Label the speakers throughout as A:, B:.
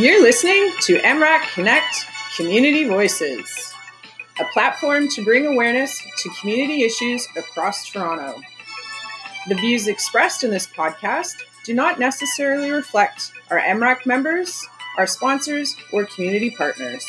A: You're listening to MRAC Connect Community Voices, a platform to bring awareness to community issues across Toronto. The views expressed in this podcast do not necessarily reflect our MRAC members, our sponsors, or community partners.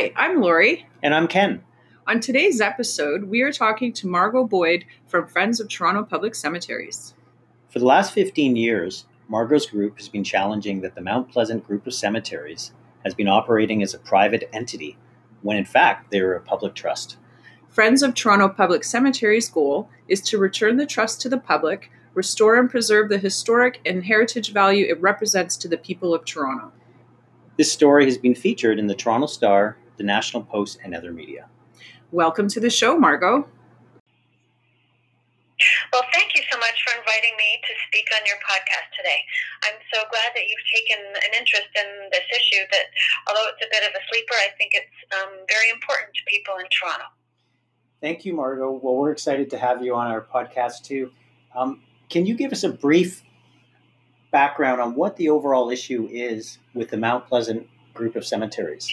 A: Hi, I'm Lori.
B: And I'm Ken.
A: On today's episode, we are talking to Margot Boyd from Friends of Toronto Public Cemeteries.
B: For the last 15 years, Margot's group has been challenging that the Mount Pleasant Group of Cemeteries has been operating as a private entity when in fact they are a public trust.
A: Friends of Toronto Public Cemeteries' goal is to return the trust to the public, restore and preserve the historic and heritage value it represents to the people of Toronto.
B: This story has been featured in the Toronto Star, the National Post, and other media.
A: Welcome to the show, Margot.
C: Well, thank you so much for inviting me to speak on your podcast today. I'm so glad that you've taken an interest in this issue that, although it's a bit of a sleeper, I think it's um, very important to people in Toronto.
B: Thank you, Margot. Well, we're excited to have you on our podcast too. Um, can you give us a brief background on what the overall issue is with the Mount Pleasant group of cemeteries?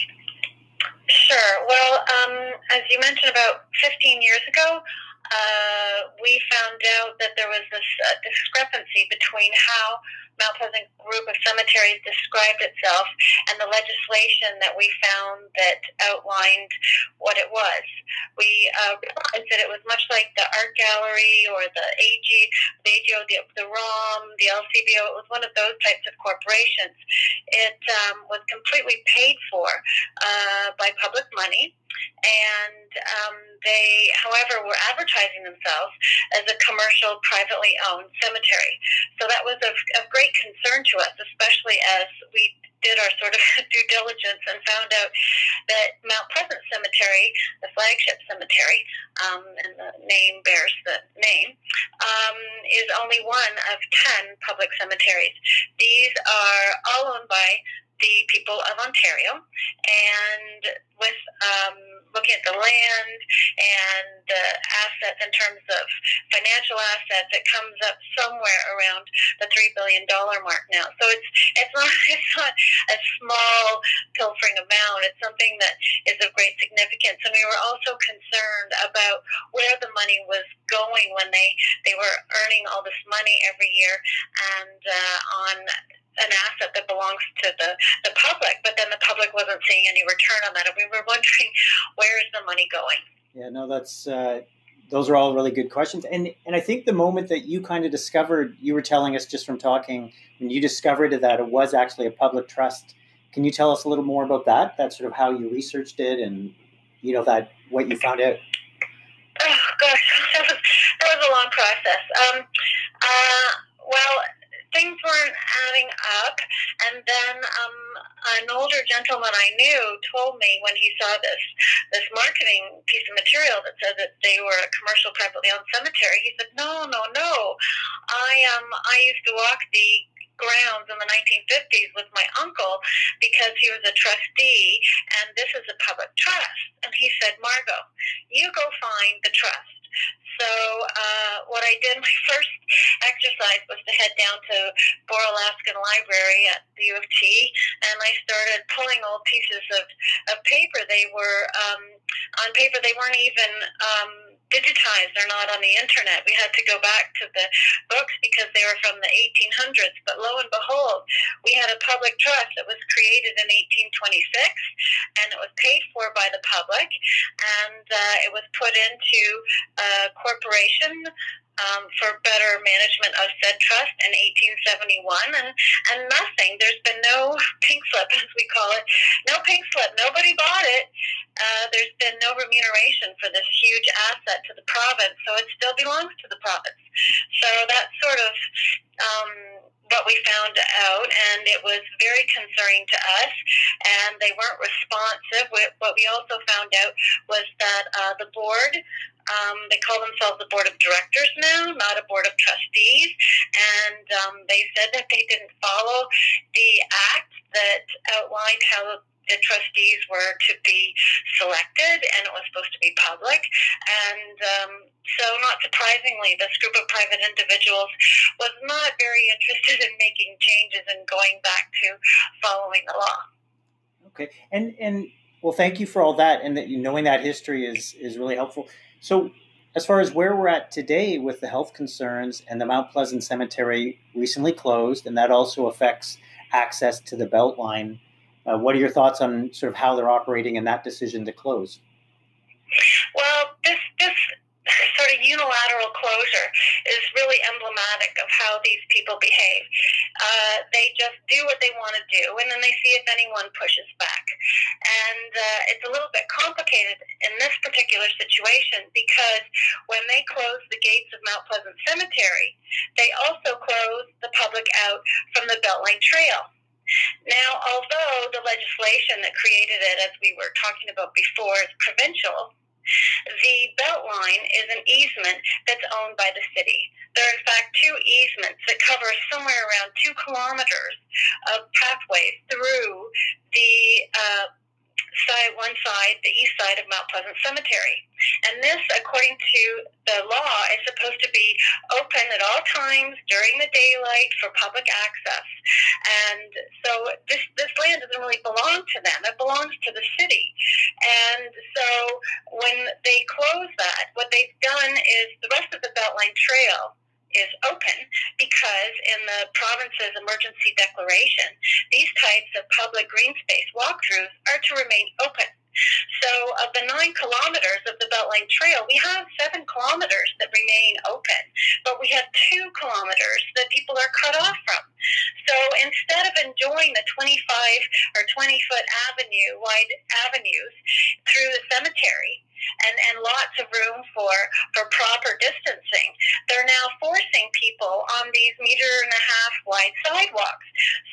C: Sure. Well, um, as you mentioned, about 15 years ago, uh, we found out that there was this uh, discrepancy between how Mount Pleasant Group of Cemeteries described itself and the legislation that we found that outlined what it was. We uh, realized that it was much like the art gallery or the AG, the AGO, the, the ROM, the LCBO. It was one of those types of corporations. It um, was completely paid for uh, by public money and um, they, however, were advertising themselves as a commercial, privately owned cemetery. So that was of, of great concern to us, especially as we did our sort of due diligence and found out that Mount Pleasant Cemetery, the flagship cemetery, um, and the name bears the name, um, is only one of 10 public cemeteries. These are all owned by the people of Ontario, and with um, looking at the land and the assets in terms of financial assets, it comes up somewhere around the three billion dollar mark now. So it's it's not it's not a small pilfering amount. It's something that is of great significance, and we were also concerned about where the money was going when they they were earning all this money every year and uh, on an asset that belongs to the, the public, but then the public wasn't seeing any return on that. And we were wondering, where is the money going?
B: Yeah, no, that's uh, those are all really good questions. And and I think the moment that you kind of discovered, you were telling us just from talking, when you discovered that it was actually a public trust. Can you tell us a little more about that? That's sort of how you researched it, and you know that what you found out.
C: Oh gosh, that was, that was a long process. Um, uh, well, things weren't adding up. And then um, an older gentleman I knew told me when he saw this this marketing piece of material that said that they were a commercial privately owned cemetery. He said, "No, no, no. I um I used to walk the grounds in the 1950s with my uncle because he was a trustee and this is a public trust. And he said, Margot, you go find the trust so uh, what I did, my first exercise was to head down to Boar Alaskan Library at the U of T, and I started pulling old pieces of, of paper. They were um, on paper. They weren't even um, digitized. They're not on the internet. We had to go back to the books because they were from the 1800s. But lo and behold, we had a public trust that was created in 1826, and it was paid for by the public, and uh, it was put into a corporation um, for better management of said trust in 1871, and and nothing. There's been no pink slip, as we call it, no pink slip. Nobody bought it. Uh, there's been no remuneration for this huge asset to the province, so it still belongs to the province. So that's sort of. Um, what we found out, and it was very concerning to us, and they weren't responsive. What we also found out was that uh, the board um, they call themselves the board of directors now, not a board of trustees. And um, they said that they didn't follow the act that outlined how the trustees were to be selected, and it was supposed to be public. And um, so, not surprisingly, this group of private individuals was not very interested in making changes and going back to following the law.
B: Okay, and and well, thank you for all that, and that knowing that history is is really helpful. So, as far as where we're at today with the health concerns and the Mount Pleasant Cemetery recently closed, and that also affects access to the Beltline. Uh, what are your thoughts on sort of how they're operating and that decision to close?
C: Well, this this sort of unilateral closure is really emblematic of how these people behave. Uh, they just do what they want to do, and then they see if anyone pushes back. And uh, it's a little bit complicated in this particular situation because when they close the gates of Mount Pleasant Cemetery, they also close the public out from the Beltline Trail. Now, although the legislation that created it, as we were talking about before, is provincial, the Beltline is an easement that's owned by the city. There are, in fact, two easements that cover somewhere around two kilometers of pathways through the uh, side, one side, the east side of Mount Pleasant Cemetery. And this, according to the law, is supposed to be open at all times during the daylight for public access. And so this, this land doesn't really belong to them. It belongs to the city. And so when they close that, what they've done is the rest of the Beltline Trail is open because in the province's emergency declaration, these types of public green space walkthroughs are to remain open. So, of the nine kilometers of the Beltline Trail, we have seven kilometers that remain open, but we have two kilometers that people are cut off from. So, instead of enjoying the 25 or 20 foot avenue, wide avenues through the cemetery, and, and lots of room for, for proper distancing. They're now forcing people on these meter and a half wide sidewalks.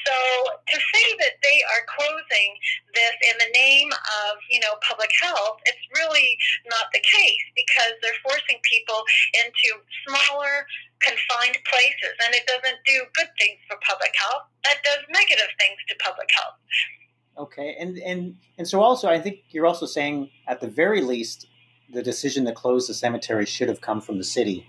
C: So to say that they are closing this in the name of, you know, public health, it's really not the case because they're forcing people into smaller, confined places and it doesn't do good things for public health. That does negative things to public health.
B: Okay, and and and so also, I think you're also saying at the very least, the decision to close the cemetery should have come from the city,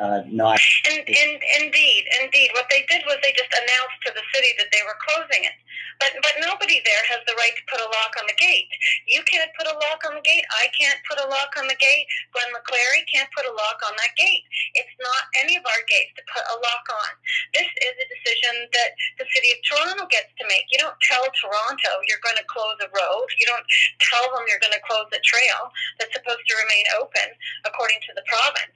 B: uh, not.
C: In, in, indeed, indeed. What they did was they just announced to the city that they were closing it. But but nobody there has the right to put a lock on the gate. You can't put a lock on the gate. I can't put a lock on the gate. Glenn McClary can't put a lock on that gate. It's not any of our gates to put a lock on. This is a decision that the city of Toronto gets to make. You don't tell Toronto you're going to close a road. You don't tell them you're going to close a trail that's supposed to remain open according to the province.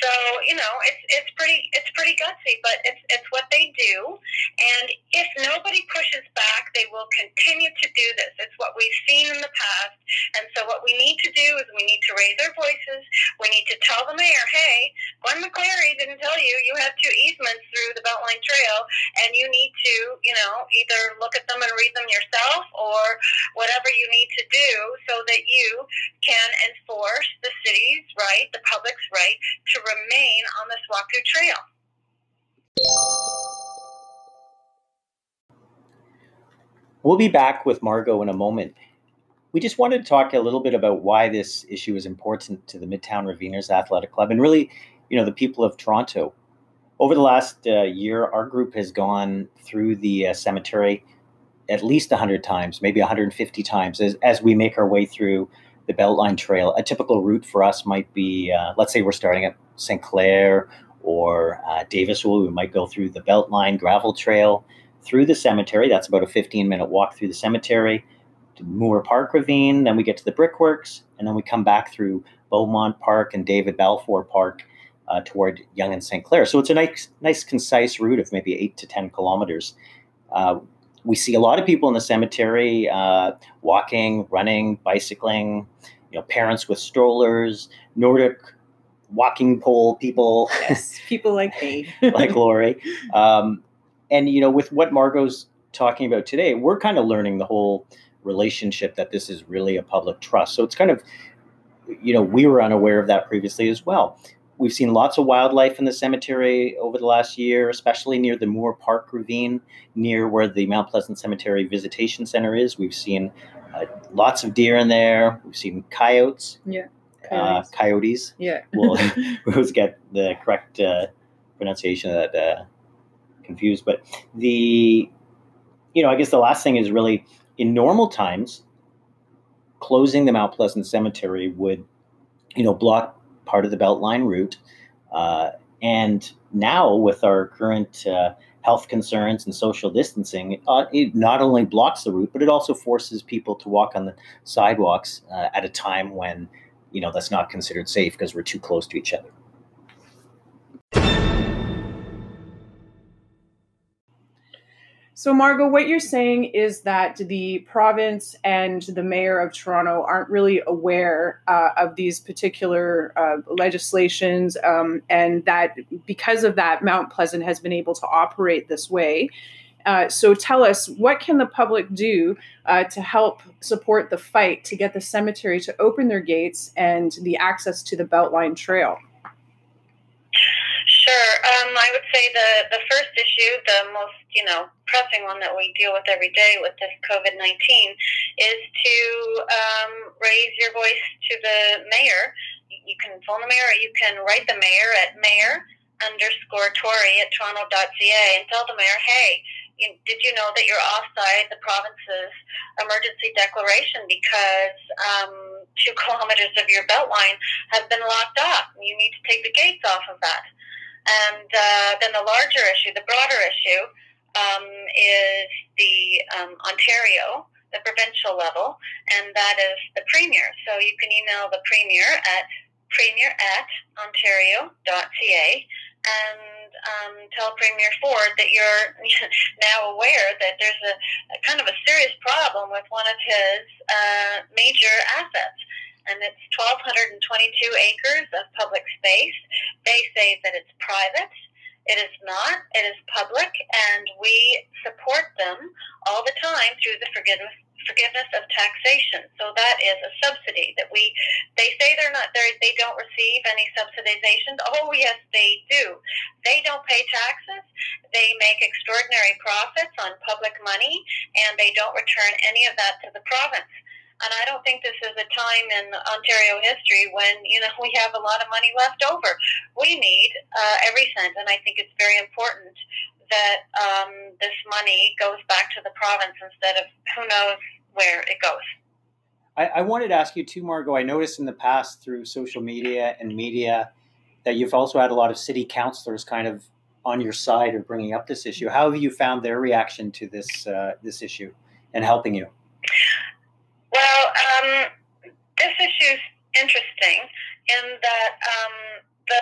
C: So you know, it's it's pretty it's pretty gutsy, but it's it's what they do. And if nobody pushes back, they will continue to do this. It's what we've seen in the past. And so what we need to do is we need to raise our voices. We need to tell the mayor, hey, Glenn McClary didn't tell you you have two easements through the Beltline Trail, and you need to you know either look at them and read them yourself or whatever you need to do so that you can enforce the city's right, the public's right to remain on this walkthrough trail.
B: We'll be back with Margot in a moment. We just wanted to talk a little bit about why this issue is important to the Midtown Raveners Athletic Club and really, you know, the people of Toronto. Over the last uh, year, our group has gone through the uh, cemetery at least 100 times, maybe 150 times, as, as we make our way through the Beltline Trail. A typical route for us might be, uh, let's say we're starting at St. Clair or uh, Davisville. We might go through the Beltline gravel trail through the cemetery. That's about a 15 minute walk through the cemetery to Moore Park Ravine. Then we get to the Brickworks, and then we come back through Beaumont Park and David Balfour Park uh, toward Yonge and St. Clair. So it's a nice, nice, concise route of maybe eight to 10 kilometers. Uh, we see a lot of people in the cemetery uh, walking, running, bicycling, you know, parents with strollers, Nordic walking pole people.
A: Yes, people like me.
B: like Lori. Um, and, you know, with what Margot's talking about today, we're kind of learning the whole relationship that this is really a public trust. So it's kind of, you know, we were unaware of that previously as well. We've seen lots of wildlife in the cemetery over the last year, especially near the Moore Park Ravine, near where the Mount Pleasant Cemetery Visitation Center is. We've seen uh, lots of deer in there. We've seen coyotes.
A: Yeah.
B: Uh, coyotes.
A: Yeah.
B: we'll, we always get the correct uh, pronunciation of that uh, confused. But the, you know, I guess the last thing is really in normal times, closing the Mount Pleasant Cemetery would, you know, block part of the Beltline route. Uh, and now, with our current uh, health concerns and social distancing, uh, it not only blocks the route, but it also forces people to walk on the sidewalks uh, at a time when, you know, that's not considered safe because we're too close to each other.
A: So, Margot, what you're saying is that the province and the mayor of Toronto aren't really aware uh, of these particular uh, legislations, um, and that because of that, Mount Pleasant has been able to operate this way. Uh, so, tell us what can the public do uh, to help support the fight to get the cemetery to open their gates and the access to the Beltline Trail?
C: Sure. Um, I would say the, the first issue, the most, you know, pressing one that we deal with every day with this COVID 19 is to um, raise your voice to the mayor. You can phone the mayor or you can write the mayor at mayor underscore Tory at toronto.ca and tell the mayor, hey, you, did you know that you're offside the province's emergency declaration because um, two kilometers of your beltline have been locked up? You need to take the gates off of that. And uh, then the larger issue, the broader issue, um, is the um, Ontario, the provincial level, and that is the Premier. So you can email the Premier at premier at ontario.ca and um, tell Premier Ford that you're now aware that there's a, a, kind of a serious problem with one of his uh, major assets and it's 1,222 acres of public space. They say that it's private. It is not. It is public, and we support them all the time through the forgiveness forgiveness of taxation. So that is a subsidy that we. They say they're not. They they don't receive any subsidization. Oh yes, they do. They don't pay taxes. They make extraordinary profits on public money, and they don't return any of that to the province. And I don't think this is a time in Ontario history when you know we have a lot of money left over. We need uh, every cent, and I think it's very important that um, this money goes back to the province instead of who knows where it goes.
B: I, I wanted to ask you too, Margot. I noticed in the past through social media and media that you've also had a lot of city councilors kind of on your side of bringing up this issue. How have you found their reaction to this uh, this issue and helping you?
C: Well, um, this issue is interesting in that um, the,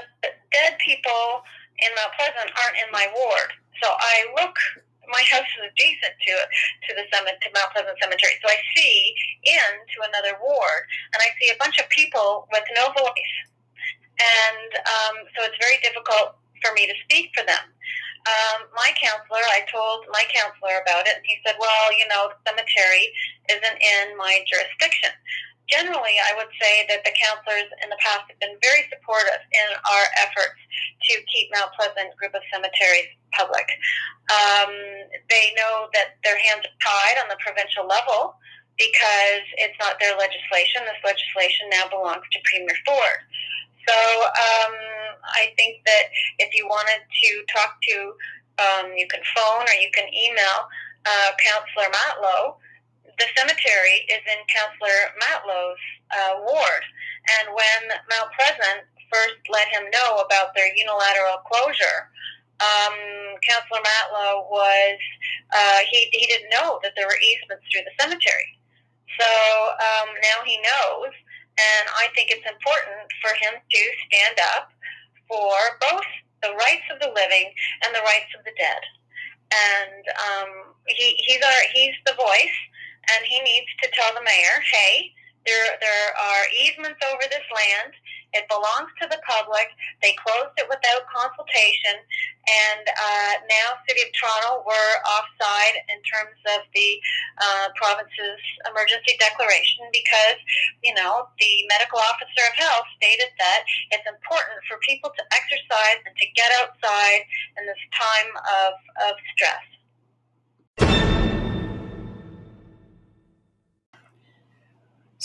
C: dead people in Mount Pleasant aren't in my ward. So I look, my house is adjacent to to the summit to Mount Pleasant Cemetery. So I see into another ward, and I see a bunch of people with no voice, and um, so it's very difficult for me to speak for them um, my councilor, I told my councilor about it, and he said, well, you know, the cemetery isn't in my jurisdiction. Generally, I would say that the councilors in the past have been very supportive in our efforts to keep Mount Pleasant Group of Cemeteries public. Um, they know that their hands are tied on the provincial level because it's not their legislation. This legislation now belongs to Premier Ford. So um, I think that if you wanted to talk to, um, you can phone or you can email uh, Councillor Matlow. The cemetery is in Councillor Matlow's uh, ward. And when Mount Pleasant first let him know about their unilateral closure, um, Councillor Matlow was, uh, he, he didn't know that there were easements through the cemetery. So um, now he knows. And I think it's important for him to stand up for both the rights of the living and the rights of the dead. And um, he, he's our he's the voice, and he needs to tell the mayor, hey, there there are easements over this land. It belongs to the public. They closed it without consultation, and uh, now City of Toronto were offside in terms of the uh, province's emergency declaration because, you know, the medical officer of health stated that it's important for people to exercise and to get outside in this time of, of stress.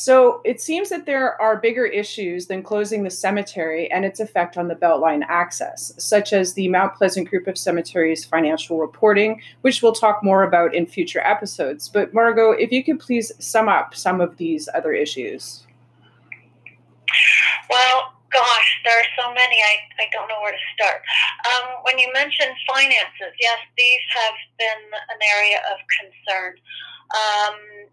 A: So it seems that there are bigger issues than closing the cemetery and its effect on the Beltline access, such as the Mount Pleasant Group of Cemeteries financial reporting, which we'll talk more about in future episodes. But Margot, if you could please sum up some of these other issues.
C: Well, gosh, there are so many, I, I don't know where to start. Um, when you mentioned finances, yes, these have been an area of concern. Um,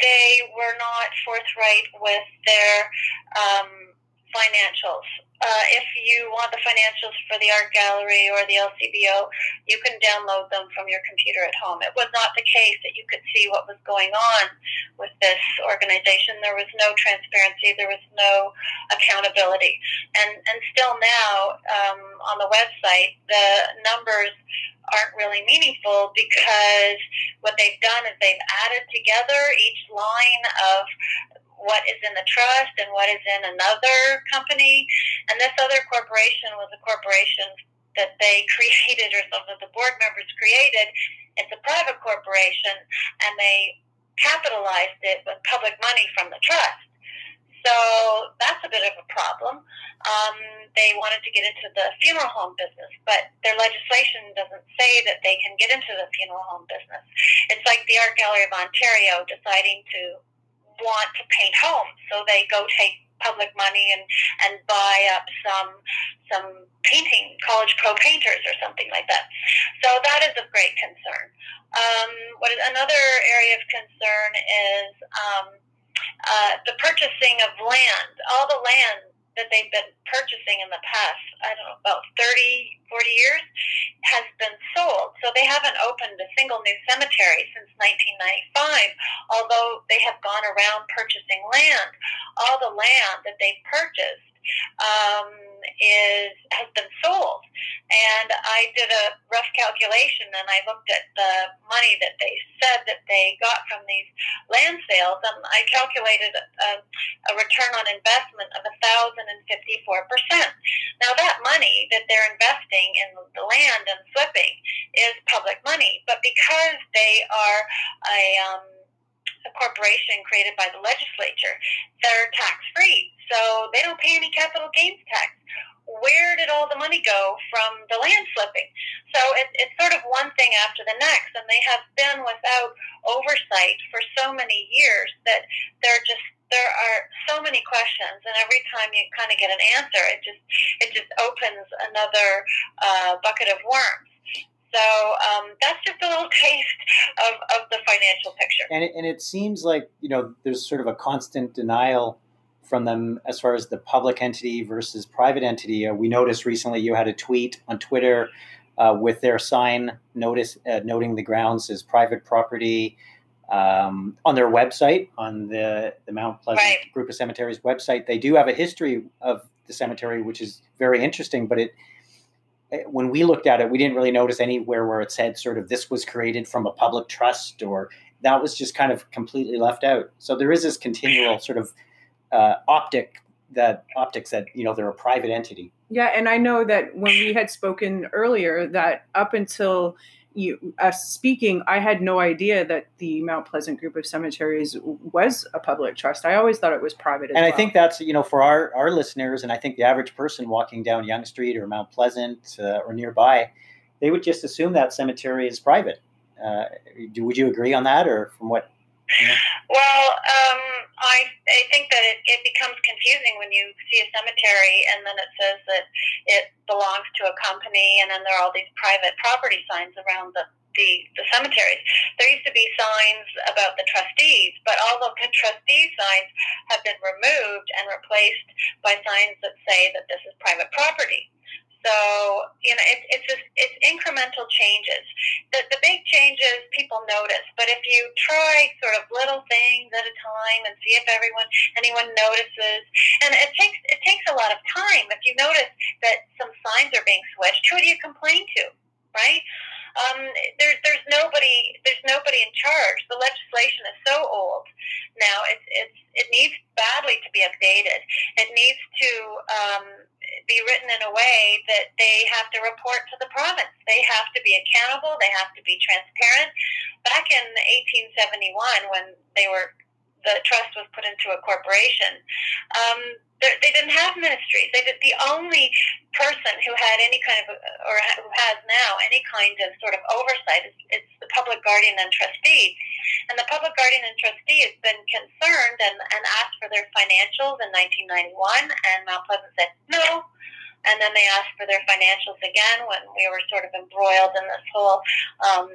C: they were not forthright with their um, financials. Uh, if you want the financials for the art gallery or the LCBO, you can download them from your computer at home. It was not the case that you could see what was going on with this organization. There was no transparency. There was no accountability. And, and still now, um, on the website, the numbers aren't really meaningful because what they've done is they've added together each line of what is in the trust and what is in another company. And this other corporation was a corporation that they created or some of the board members created. It's a private corporation and they capitalized it with public money from the trust. So that's a bit of a problem. Um, they wanted to get into the funeral home business, but their legislation doesn't say that they can get into the funeral home business. It's like the Art Gallery of Ontario deciding to want to paint homes, so they go take public money and and buy up some some painting college pro painters or something like that. So that is of great concern. Um, what is another area of concern is um, uh, the purchasing of land, all the land that they've been purchasing in the past, I don't know, about 30, 40 years, has been sold. So they haven't opened a single new cemetery since 1995, although they have gone around purchasing land. All the land that they've purchased um, is has been sold. And I did a rough calculation and I looked at the money that they said that they got from these land sales and I calculated a, a return on investment of 1,054%. Now that money that they're investing in the land and flipping is public money, but because they are a um, a corporation created by the legislature, they're tax free. So they don't pay any capital gains tax where did all the money go from the land flipping? So it, it's sort of one thing after the next, and they have been without oversight for so many years that they're just there are so many questions, and every time you kind of get an answer, it just it just opens another uh, bucket of worms. So um, that's just a little taste of, of the financial picture.
B: And it, and it seems like you know there's sort of a constant denial from them as far as the public entity versus private entity. Uh, we noticed recently you had a tweet on Twitter uh, with their sign notice uh, noting the grounds as private property. Um, on their website, on the, the Mount Pleasant right. Group of Cemeteries website, they do have a history of the cemetery, which is very interesting. But it, when we looked at it, we didn't really notice anywhere where it said sort of this was created from a public trust or that was just kind of completely left out. So there is this continual sort of uh, optic that optics that you know they're a private entity.
A: Yeah, and I know that when we had spoken earlier, that up until you us speaking, I had no idea that the Mount Pleasant Group of Cemeteries was a public trust. I always thought it was private.
B: and
A: well.
B: I think that's you know for our our listeners, and I think the average person walking down Yonge Street or Mount Pleasant uh, or nearby, they would just assume that cemetery is private. Uh, do, would you agree on that, or from what
C: well, um, I, I think that it, it becomes confusing when you see a cemetery and then it says that it belongs to a company, and then there are all these private property signs around the the, the cemeteries. There used to be signs about the trustees, but all of the trustee signs have been removed and replaced by signs that say that this is private property. So you know, it's it's just, it's incremental changes. The the big changes people notice. But if you try sort of little things at a time and see if everyone anyone notices, and it takes it takes a lot of time. If you notice that some signs are being switched, who do you complain to, right? Um, there's there's nobody there's nobody in charge. The legislation is so old now. It's it's it needs badly to be updated. It needs to um, be written in a way that they have to report to the province. They have to be accountable. They have to be transparent. Back in 1871, when they were the trust was put into a corporation. Um, they didn't have ministries. They did, the only person who had any kind of, or who has now any kind of sort of oversight is it's the public guardian and trustee. And the public guardian and trustee has been concerned and, and asked for their financials in 1991, and Mount Pleasant said no. And then they asked for their financials again when we were sort of embroiled in this whole um,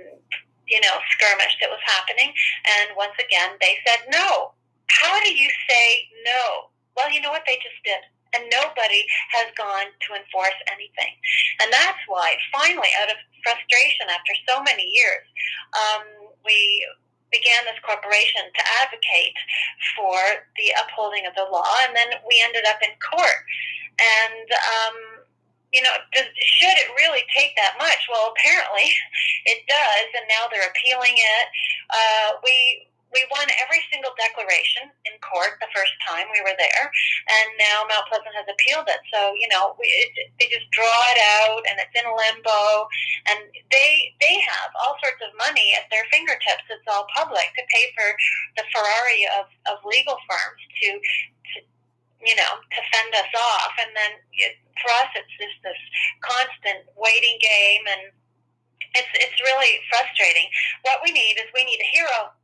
C: you know, skirmish that was happening. And once again, they said no. How do you say no? Well, you know what? They just did. And nobody has gone to enforce anything. And that's why, finally, out of frustration after so many years, um, we began this corporation to advocate for the upholding of the law. And then we ended up in court. And, um, you know, does, should it really take that much? Well, apparently it does, and now they're appealing it. Uh, we we won every single declaration in court the first time we were there, and now Mount Pleasant has appealed it. So you know, we, it, they just draw it out, and it's in limbo, and they they have all sorts of money at their fingertips. It's all public to pay for the Ferrari of, of legal firms to, to you know, to fend us off. And then it, for us, it's just this constant waiting game, and it's it's really frustrating. What we need is we need a hero.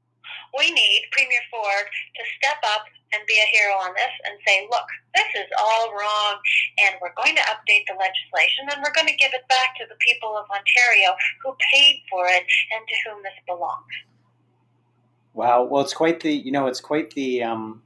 C: We need Premier Ford to step up and be a hero on this and say, look, this is all wrong, and we're going to update the legislation, and we're going to give it back to the people of Ontario who paid for it and to whom this belongs.
B: Wow. Well, it's quite the you know it's quite the um,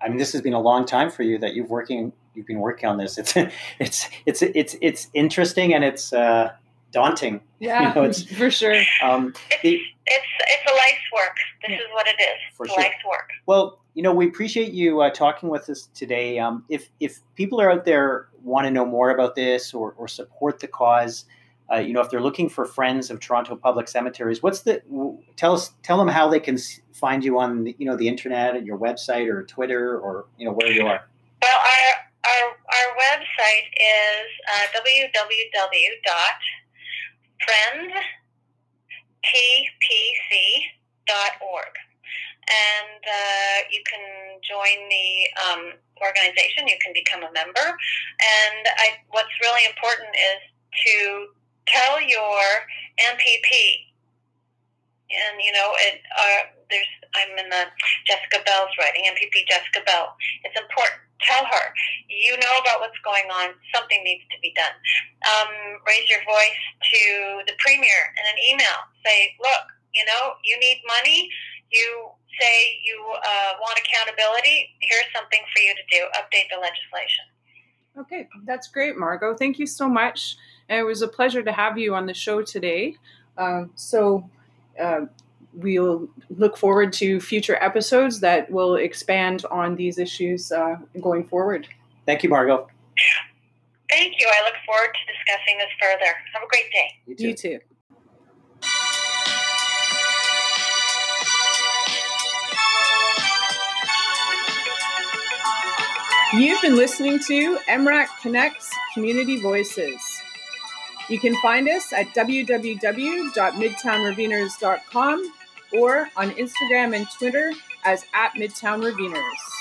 B: I mean, this has been a long time for you that you've working you've been working on this. It's it's it's it's it's interesting and it's uh, daunting.
A: Yeah, you know, it's, for sure.
C: Um, it's, it's it's a life's work. This yeah. is what it is. For it's sure. life's work.
B: Well, you know, we appreciate you uh, talking with us today. Um, if if people are out there want to know more about this or, or support the cause, uh, you know, if they're looking for friends of Toronto Public Cemeteries, what's the tell us tell them how they can find you on the, you know the internet and your website or Twitter or you know where you are.
C: Well, our our, our website is uh, www.friendtpc.org, and uh, you can join the um, organization. You can become a member, and I, what's really important is to tell your MPP. And you know, it, uh, there's I'm in the Jessica Bell's riding, MPP Jessica Bell. It's important. Tell her you know about what's going on. Something needs to be done. Um, raise your voice to the premier in an email. Say, look, you know, you need money. You say you uh, want accountability. Here's something for you to do. Update the legislation.
A: Okay, that's great, Margot. Thank you so much. It was a pleasure to have you on the show today. Uh, so uh, we'll look forward to future episodes that will expand on these issues uh, going forward.
B: Thank you, Margot.
C: Thank you. I look forward to discussing this further. Have a great day.
A: You too. You too. You've been listening to MRAC Connects Community Voices. You can find us at www.midtownraveners.com or on Instagram and Twitter as at Midtown Raveners.